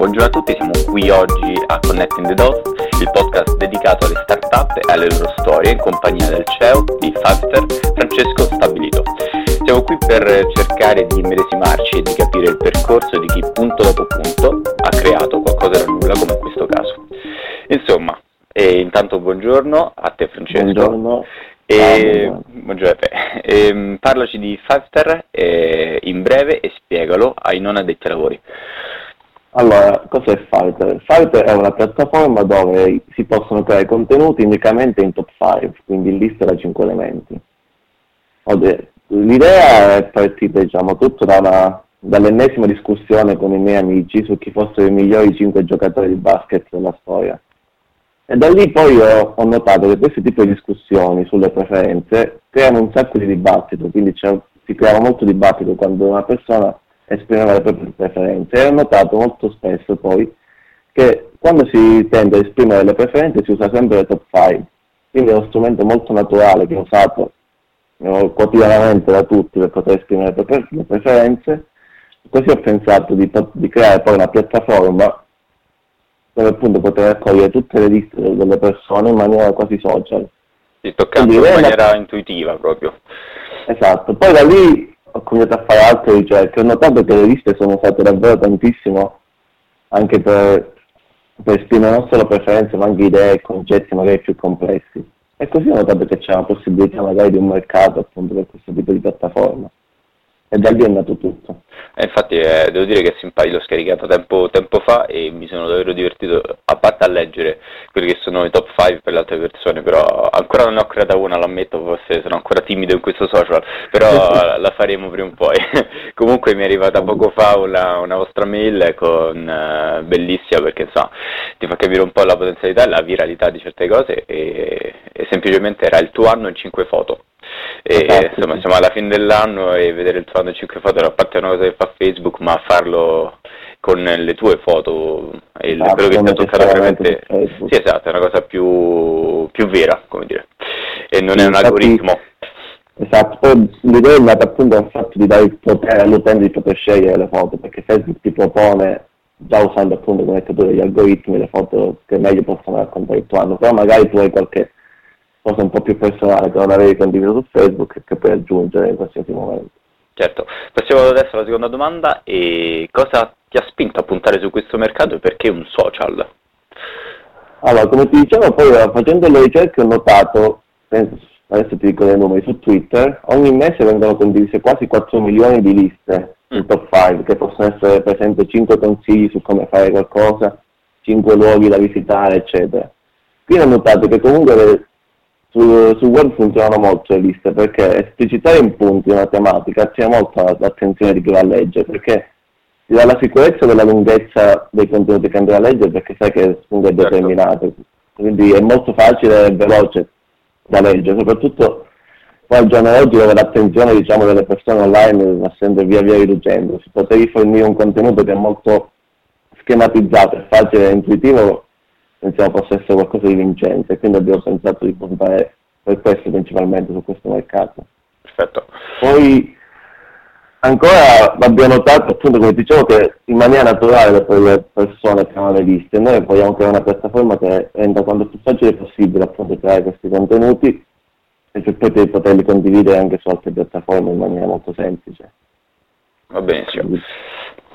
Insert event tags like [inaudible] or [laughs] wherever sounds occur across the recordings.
buongiorno a tutti, siamo qui oggi a Connecting the Dots, il podcast dedicato alle start-up e alle loro storie in compagnia del CEO di Fiverr, Francesco Stabilito. Siamo qui per cercare di medesimarci e di capire il percorso di chi punto dopo punto ha creato qualcosa da nulla come in questo caso. Insomma, e intanto buongiorno a te Francesco. Buongiorno. E, buongiorno a te. Ehm, parlaci di Fiverr eh, in breve e spiegalo ai non addetti ai lavori. Allora, cos'è Fighter? Fighter è una piattaforma dove si possono creare contenuti unicamente in top 5, quindi in lista da 5 elementi. L'idea è partita diciamo, tutto da una, dall'ennesima discussione con i miei amici su chi fossero i migliori 5 giocatori di basket della storia. E da lì poi ho, ho notato che questo tipo di discussioni sulle preferenze creano un sacco di dibattito, quindi si creava molto dibattito quando una persona esprimeva le proprie preferenze. E ho notato molto spesso poi che quando si tende a esprimere le preferenze si usa sempre le top 5, quindi è uno strumento molto naturale che è usato eh, quotidianamente da tutti per poter esprimere le, preferenze. Così ho pensato di, di, creare poi una piattaforma dove appunto poter raccogliere tutte le liste delle persone in maniera quasi social. Sì, toccando in maniera intuitiva proprio. Esatto, poi da lì ho cominciato a fare altre ricerche, ho notato che le liste sono usate davvero tantissimo anche per, per esprimere non solo preferenze ma anche idee e concetti magari più complessi. E così ho notato che c'è una possibilità magari di un mercato appunto per questo tipo di piattaforma. E da lì è andato tutto. Eh, infatti eh, devo dire che Simpati l'ho scaricato tempo, tempo, fa e mi sono davvero divertito, a parte a leggere quelli che sono i top 5 per le altre persone, però ancora non ne ho creata una, l'ammetto, forse sono ancora timido in questo social, però [laughs] la faremo prima o poi. [laughs] Comunque mi è arrivata poco fa una, una vostra mail con, uh, bellissima perché insomma ti fa capire un po' la potenzialità e la viralità di certe cose e, e semplicemente era il tuo anno in 5 foto. E, esatto, insomma, siamo alla fine dell'anno e vedere il tuo anno in 5 foto, a parte una cosa che fa Facebook, ma farlo con le tue foto e esatto, quello che ti ha toccato veramente sì esatto è una cosa più, più vera come dire. E non sì, è un algoritmo. esatto poi l'idea è nata appunto dal fatto di dare il potere all'utente di poter scegliere le foto perché Facebook ti propone già usando appunto come detto tu degli algoritmi le foto che meglio possono raccontare il tuo anno però magari tu hai qualche cosa un po' più personale che non avevi condiviso su Facebook e che puoi aggiungere in qualsiasi momento Certo, passiamo adesso alla seconda domanda e cosa ti ha spinto a puntare su questo mercato e perché un social? Allora, come ti dicevo, poi eh, facendo le ricerche ho notato, adesso ti dico dei numeri, su Twitter, ogni mese vengono condivise quasi 4 milioni di liste mm. in top 5, che possono essere per esempio 5 consigli su come fare qualcosa, 5 luoghi da visitare, eccetera. Quindi ho notato che comunque su, su, web funzionano molto le liste perché esplicitare in punti una tematica attira molto l'attenzione di chi va a leggere perché ti dà la sicurezza della lunghezza dei contenuti che andrai a leggere perché sai che il spunto è certo. determinato quindi è molto facile e veloce da leggere soprattutto poi al giorno d'oggi dove l'attenzione diciamo, delle persone online va sempre via via riducendo se potevi fornire un contenuto che è molto schematizzato e facile e intuitivo pensiamo possa essere qualcosa di vincente, quindi abbiamo pensato di puntare per questo principalmente su questo mercato. Perfetto. Poi ancora abbiamo notato appunto come dicevo che in maniera naturale per le persone che hanno le liste, noi vogliamo creare una piattaforma che renda quanto più facile possibile appunto creare questi contenuti e per poi poterli condividere anche su altre piattaforme in maniera molto semplice. Va benissimo,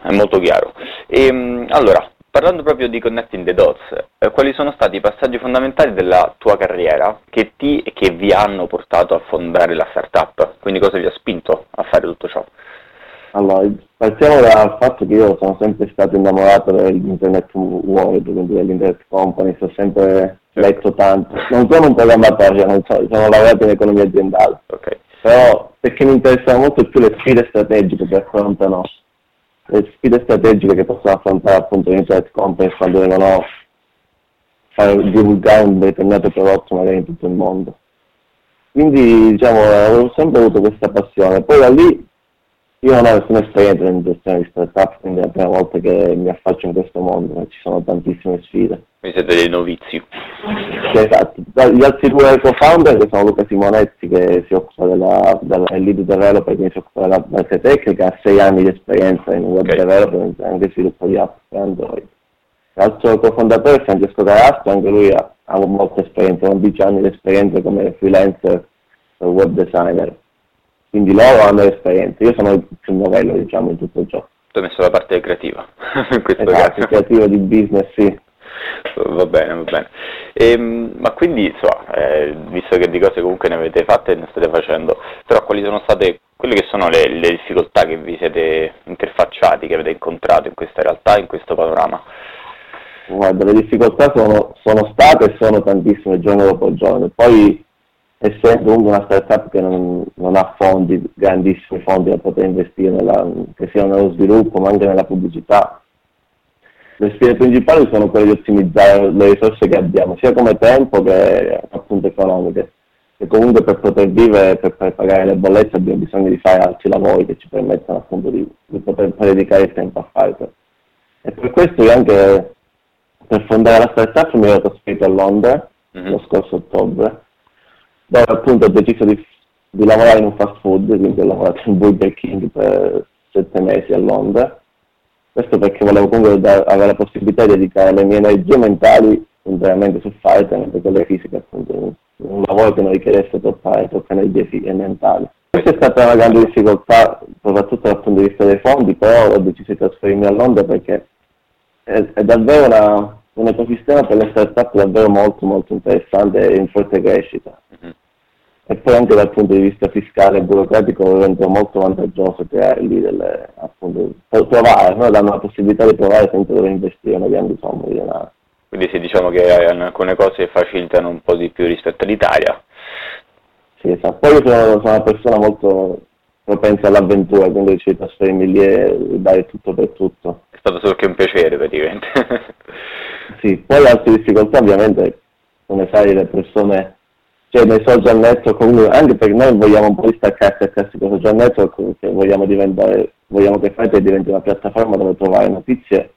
è molto chiaro. E, ehm, allora, Parlando proprio di Connecting the Dots, eh, quali sono stati i passaggi fondamentali della tua carriera che ti e che vi hanno portato a fondare la startup? Quindi cosa vi ha spinto a fare tutto ciò? Allora, partiamo dal fatto che io sono sempre stato innamorato dell'internet world, quindi dell'internet company, ho sempre letto tanto. Non sono un programmatore, non so, sono laureato in economia aziendale. Okay. Però perché mi interessano molto più le sfide strategiche che affrontano le sfide strategiche che possono affrontare appunto le internet company quando devono fare, divulgare un determinato prodotto magari in tutto il mondo. Quindi diciamo ho sempre avuto questa passione. Poi da lì io non ho nessuna esperienza in gestione di startup, quindi è la prima volta che mi affaccio in questo mondo, ci sono tantissime sfide. Quindi siete dei novizi. Sì, esatto. Gli altri due co-founder che sono Luca Simonetti che si occupa della, della lead developer, che si occupa della parte tecnica, ha sei anni di esperienza in web okay. development e anche sviluppo di app per Android. L'altro cofondatore è Francesco Carastro, anche lui ha, ha molta esperienza, 11 anni di esperienza come freelancer web designer. Quindi loro hanno esperienza, io sono il più novello diciamo in tutto ciò. Tu hai messo la parte creativa, [laughs] in questo esatto, creativa di business, sì. Va bene, va bene. E, ehm, ma quindi, insomma, eh, visto che di cose comunque ne avete fatte e ne state facendo, però quali sono state quelle che sono le, le difficoltà che vi siete interfacciati, che avete incontrato in questa realtà, in questo panorama? Guarda, le difficoltà sono, sono state e sono tantissime giorno dopo giorno. Poi, essendo comunque una startup che non, non, ha fondi, grandissimi fondi da poter investire, nella, che sia nello sviluppo ma anche nella pubblicità, le sfide principali sono quelle di ottimizzare le risorse che abbiamo, sia come tempo che appunto economiche. E comunque per poter vivere, per, per pagare le bollette abbiamo bisogno di fare altri lavori che ci permettano appunto di, di poter dedicare il tempo a fare. E per questo io anche per fondare la startup mi ero trasferito a Londra mm-hmm. lo scorso ottobre, dove appunto ho deciso di, di, lavorare in un fast food, quindi ho lavorato in Burger King per sette mesi a Londra. Questo perché volevo comunque da, avere la possibilità di dedicare le mie energie mentali interamente su Fighter, mentre quelle fisiche appunto un lavoro che non richiedesse troppa, troppe energie mentali. Questa è stata una grande difficoltà, soprattutto dal punto di vista dei fondi, però ho deciso di trasferirmi a Londra perché è, è davvero una, un ecosistema per le start-up davvero molto molto interessante e in forte crescita. E poi anche dal punto di vista fiscale e burocratico rende molto vantaggioso creare lì delle, appunto, provare, no? danno la possibilità di provare senza dover investire una grande somma di denaro. Quindi sì, diciamo che alcune cose facilitano un po' di più rispetto all'Italia. Sì, esatto. Poi io sono, sono una persona molto propensa all'avventura, quindi di trasferirmi lì e dare tutto per tutto stato solo che un piacere praticamente. sì, poi altre difficoltà ovviamente, come sai, le persone, cioè nei social network, comunque, anche perché noi vogliamo un po' distaccarci dal classico social network, perché vogliamo diventare, vogliamo che Fighter diventi una piattaforma dove trovare notizie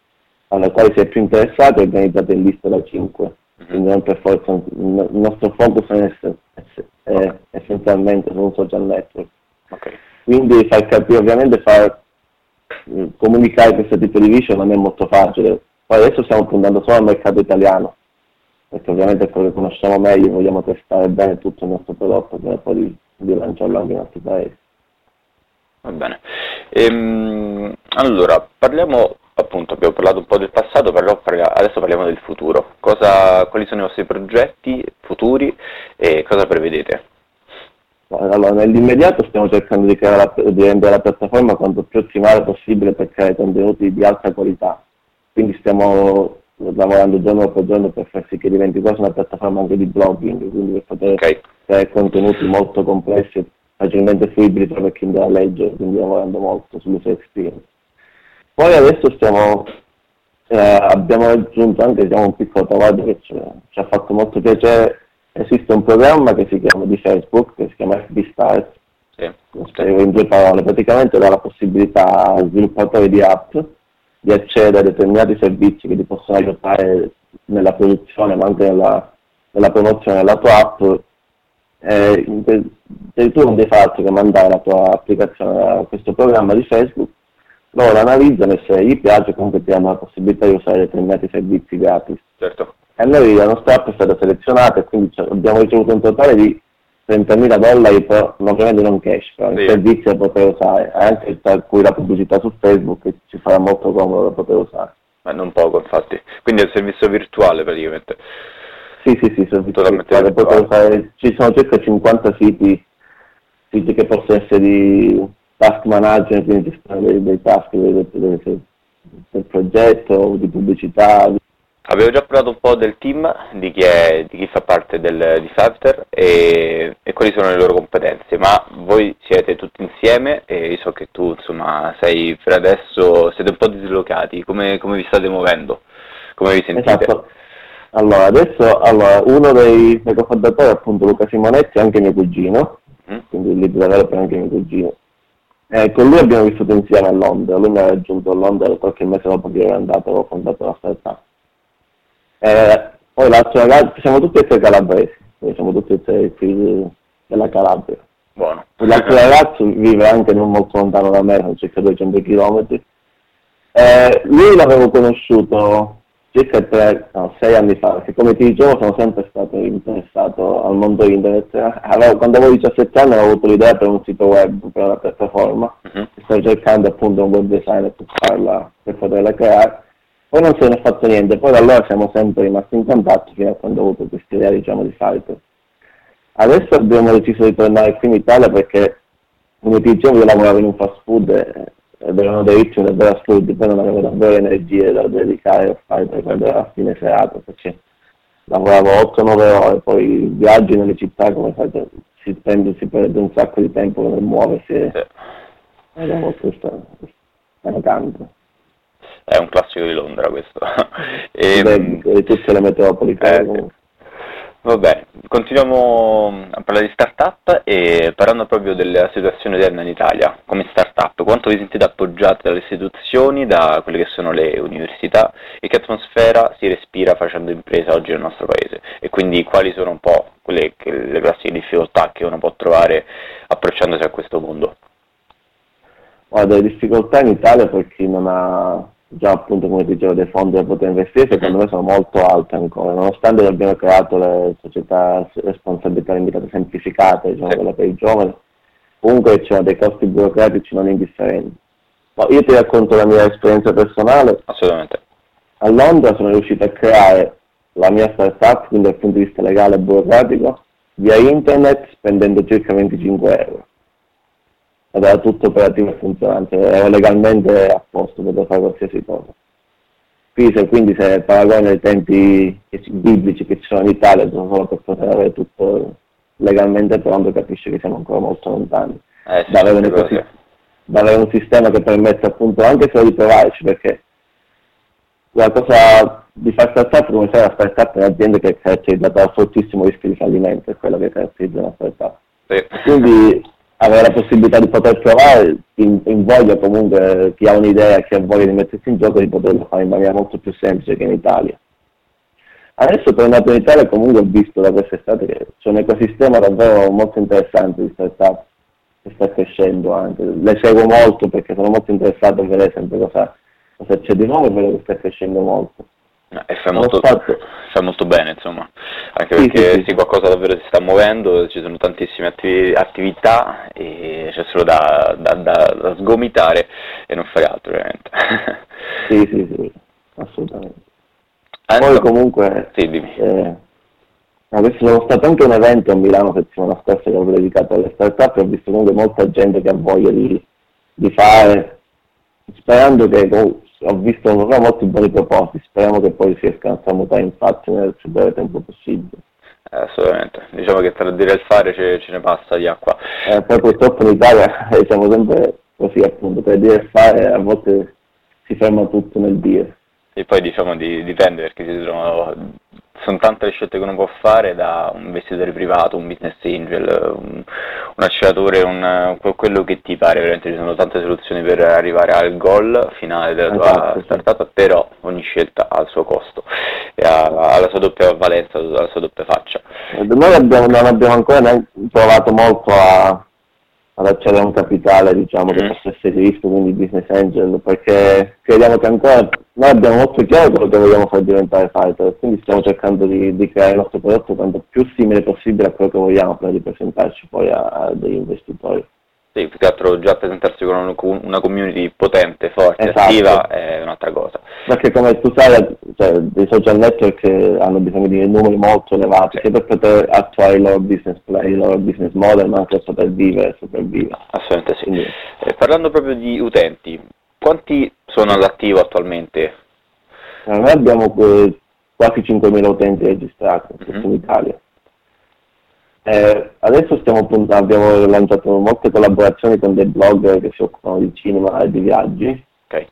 alle quali si è più interessato e organizzate in lista da 5. Mm-hmm. Quindi non per forza, il nostro focus è, è, è essenzialmente su un social network. Okay. Quindi far capire, ovviamente far comunicare questo tipo di vision non è molto facile. Poi adesso stiamo puntando solo al mercato italiano, perché ovviamente è quello che conosciamo meglio, vogliamo testare bene tutto il nostro prodotto per poi di, di lanciarlo anche in altri paesi. Va bene. Ehm, allora, parliamo appunto, abbiamo parlato un po' del passato, però adesso parliamo del futuro. Cosa, quali sono i vostri progetti futuri e cosa prevedete? Allora, nell'immediato stiamo cercando di, la, di, rendere la piattaforma quanto più ottimale possibile per creare contenuti di alta qualità. Quindi stiamo lavorando giorno dopo giorno per far sì che diventi quasi una piattaforma anche di blogging, quindi per poter okay. creare contenuti molto complessi e facilmente fruibili per chi andrà a leggere, quindi lavorando molto sull'user experience. Poi adesso stiamo, eh, abbiamo raggiunto anche diciamo, un piccolo traguardo che ci, ci ha fatto molto piacere esiste un programma che si chiama di Facebook, che si chiama FB Start, sì, in due parole, praticamente dà la possibilità a sviluppatori di app di accedere a determinati servizi che ti possono aiutare nella produzione ma anche nella, nella promozione della tua app eh, se tu non devi fare altro che mandare la tua applicazione a questo programma di Facebook loro analizzano e se gli piace comunque ti danno la possibilità di usare determinati servizi gratis. Certo. E noi la nostra app è stata selezionata e quindi abbiamo ricevuto un totale di 30.000 dollari, però ovviamente non cash, però sì. il servizio da poter usare, anche tra cui la pubblicità su Facebook ci farà molto comodo da poter usare. Ma non poco infatti, quindi è un servizio virtuale praticamente. Sì, sì, sì, servizio Totalmente virtuale. Usare, ci sono circa 50 siti, siti che possono essere di task management, quindi gestione dei, dei task del, del, del progetto, di pubblicità, Avevo già parlato un po' del team, di chi, è, di chi fa parte del, di Fiverr e, e, quali sono le loro competenze, ma voi siete tutti insieme e so che tu insomma sei per adesso, siete un po' dislocati, come, come vi state muovendo? Come vi sentite? Esatto. Allora, adesso allora, uno dei, dei cofondatori è appunto Luca Simonetti, anche mio cugino, mm. quindi il developer anche mio cugino. Eh, con lui abbiamo vissuto insieme a Londra, lui mi ha raggiunto a Londra qualche mese dopo che ero andato, ho fondato la startup. Eh, poi l'altro ragazzo, siamo tutti e tre calabresi, siamo tutti e tre figli della Calabria. Buono. L'altro ragazzo vive anche non molto lontano da me, circa 200 km. Eh, lui l'avevo conosciuto circa tre, no, sei anni fa, perché come ti dicevo sono sempre stato interessato al mondo internet. Avevo, quando avevo 17 anni avevo avuto l'idea per un sito web, per una piattaforma, uh-huh. sto cercando appunto un web designer per, farla, per poterla creare. Poi non se ne è fatto niente, poi da allora siamo sempre rimasti in contatto fino a quando ho avuto questa idea diciamo, di sito. Adesso abbiamo deciso di tornare qui in Italia perché, ti dicevo, io lavoravo in un fast food e ed erano dei ritmi davvero assurdi, poi non avevo davvero energie da dedicare a fare per quando era a fine serata, perché lavoravo 8-9 ore, poi viaggi nelle città come fate, si, prende, si perde un sacco di tempo per muoversi e ed è molto stancante. È un classico di Londra questo. [laughs] e, di tutte le metropoli. Eh, Vabbè, continuiamo a parlare di startup e parlando proprio della situazione odierna in Italia come startup, quanto vi sentite appoggiati dalle istituzioni, da quelle che sono le università e che atmosfera si respira facendo impresa oggi nel nostro paese e quindi quali sono un po' quelle, le classiche difficoltà che uno può trovare approcciandosi a questo mondo? Guarda, le difficoltà in Italia per chi non ha già appunto come dicevo dei fondi da poter investire secondo me sono molto alte ancora. Nonostante abbiamo creato le società responsabilità limitate semplificate diciamo quella per i giovani comunque c'erano dei costi burocratici non indifferenti. Ma io ti racconto la mia esperienza personale. Assolutamente. A Londra sono riuscito a creare la mia startup quindi dal punto di vista legale e burocratico via internet spendendo circa 25 euro ed era tutto operativo e funzionante, ero legalmente a posto, potevo fare qualsiasi cosa. Quindi, quindi se paragoni ai tempi biblici che ci sono in Italia, solo per poter avere tutto legalmente pronto, capisce che siamo ancora molto lontani. Eh, sì, da, avere così, da, avere un sistema che permette appunto anche solo di provarci, perché la cosa di fare startup, come sai, la startup è un'azienda che è caratterizzata da fortissimo rischio di fallimento, è quella che caratterizza una startup. Sì. Quindi avere la possibilità di poter provare in, in comunque chi ha un'idea, chi ha voglia di mettersi in gioco di poterlo fare in maniera molto più semplice che in Italia. Adesso tornato in Italia comunque ho visto da quest'estate che c'è un ecosistema davvero molto interessante di startup che sta crescendo anche. Le seguo molto perché sono molto interessato a vedere sempre cosa, cosa c'è di nuovo e vedo che sta crescendo molto. E fa molto, fa molto, bene, insomma, anche sì, perché sì, sì. qualcosa davvero si sta muovendo, ci sono tantissime attiv- attività e c'è solo da, da, da, da, sgomitare e non fare altro, ovviamente. sì, sì, sì, assolutamente. Poi so... comunque, sì, dimmi. Eh, sono stato anche un evento a Milano settimana scorsa che avevo dedicato alle start-up e ho visto comunque molta gente che ha voglia di, di fare, sperando che ho visto molti buoni propositi, speriamo che poi riescano a tramutare in fatti nel più breve tempo possibile. Eh, assolutamente, diciamo che tra dire e il fare ce, ce ne passa di acqua. Eh, poi purtroppo in Italia [laughs] siamo sempre così appunto, per dire e fare a volte si ferma tutto nel dire. E poi diciamo di, dipende perché si trovano sono tante le scelte che uno può fare da un investitore privato, un business angel, un, un acceleratore, un, quello che ti pare, veramente ci sono tante soluzioni per arrivare al goal finale della tua esatto, startup, però ogni scelta ha il suo costo e ha, ha la sua doppia valenza, la sua doppia faccia. Noi abbiamo, non abbiamo ancora provato molto a ad accedere a un capitale diciamo, che mm. possa essere rischio, quindi business angel, perché crediamo che ancora noi abbiamo molto chiaro quello che vogliamo far diventare Fighter, quindi stiamo cercando di, di, creare il nostro prodotto quanto più simile possibile a quello che vogliamo per ripresentarci poi a, a degli investitori. Sì, più che altro già presentarsi con una community potente, forte, esatto. attiva è un'altra cosa. Perché come tu sai, cioè, dei social network hanno bisogno di numeri molto elevati, sì. per poter attuare il loro business play, il loro business model, ma anche per vivere e sopravvivere. Assolutamente sì. Quindi, eh, parlando proprio di utenti, quanti sono all'attivo attualmente? Noi abbiamo eh, quasi 5.000 utenti registrati mm-hmm. in Italia. Eh, adesso stiamo appunto, abbiamo lanciato molte collaborazioni con dei blogger che si occupano di cinema e di viaggi. Okay.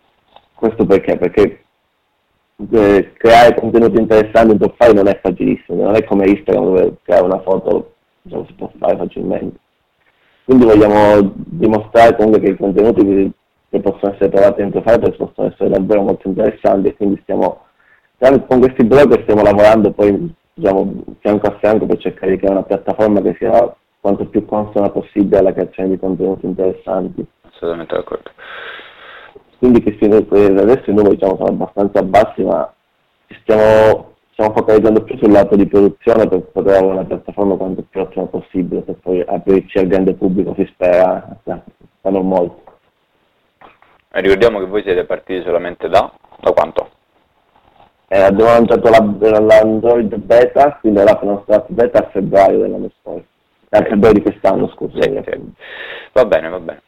Questo perché? Perché eh, creare contenuti interessanti in top 5 non è facilissimo, non è come Instagram dove creare una foto diciamo, si può fare facilmente. Quindi vogliamo dimostrare comunque che i contenuti che, possono essere trovati dentro Firefox possono essere davvero molto interessanti e quindi stiamo, con questi blogger stiamo lavorando poi diciamo, fianco a fianco per cercare di creare una piattaforma che sia quanto più consona possibile alla creazione di contenuti interessanti. Assolutamente d'accordo. Quindi che adesso i numeri diciamo, sono abbastanza bassi, ma stiamo, stiamo focalizzando più sul lato di produzione per poter avere una piattaforma quanto più ottima possibile, per poi aprirci al grande pubblico si spera, fanno molto. Ricordiamo che voi siete partiti solamente da, da quanto? Eh, abbiamo lanciato la, l'Android beta, quindi la nostra beta a febbraio dell'anno scorso, a febbraio di quest'anno scusa. Sì, sì. Va bene, va bene.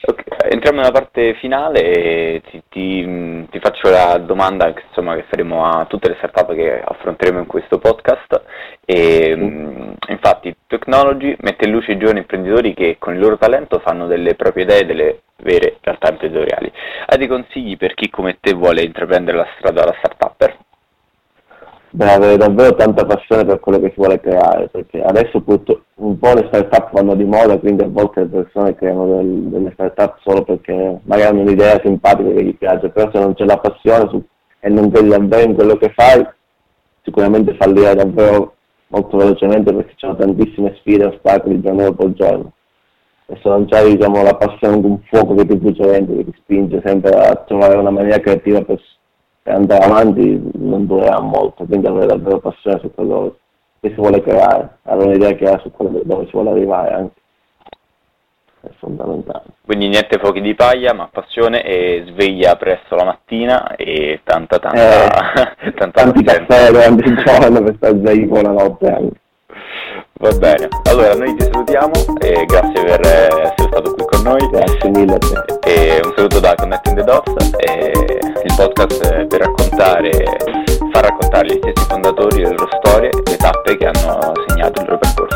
Okay, entriamo nella parte finale e ti, ti, ti faccio la domanda che, insomma, che, faremo a tutte le startup che affronteremo in questo podcast. E, mm. Infatti, Technology mette in luce i giovani imprenditori che con il loro talento fanno delle proprie idee delle vere realtà imprenditoriali. Hai dei consigli per chi come te vuole intraprendere la strada da startupper? Beh, avere davvero tanta passione per quello che si vuole creare, perché adesso purtroppo un po' le start-up vanno di moda, quindi a volte le persone creano del, delle start-up solo perché magari hanno un'idea simpatica che gli piace, però se non c'è la passione su, e non credi davvero in quello che fai, sicuramente fallirà davvero molto velocemente perché ci sono tantissime sfide e ostacoli giorno dopo giorno. E se non c'hai diciamo, la passione, un fuoco che ti brucia dentro, che ti spinge sempre a trovare una maniera creativa per e andare avanti non durerà molto, quindi avere davvero passione su quello che si vuole creare, avere un'idea chiara su quello dove si vuole arrivare anche. È fondamentale. Quindi niente fuochi di paglia, ma passione e sveglia presto la mattina e tanta tanta, eh, [laughs] tanta tanti caffè durante il giorno per stare svegli buonanotte anche. Va bene, allora noi ti salutiamo e grazie per essere stato qui con noi. Grazie mille a te. E un saluto da Connecting the Dots, e il podcast per raccontare, raccontare gli stessi fondatori le loro storie le tappe che hanno segnato il loro percorso.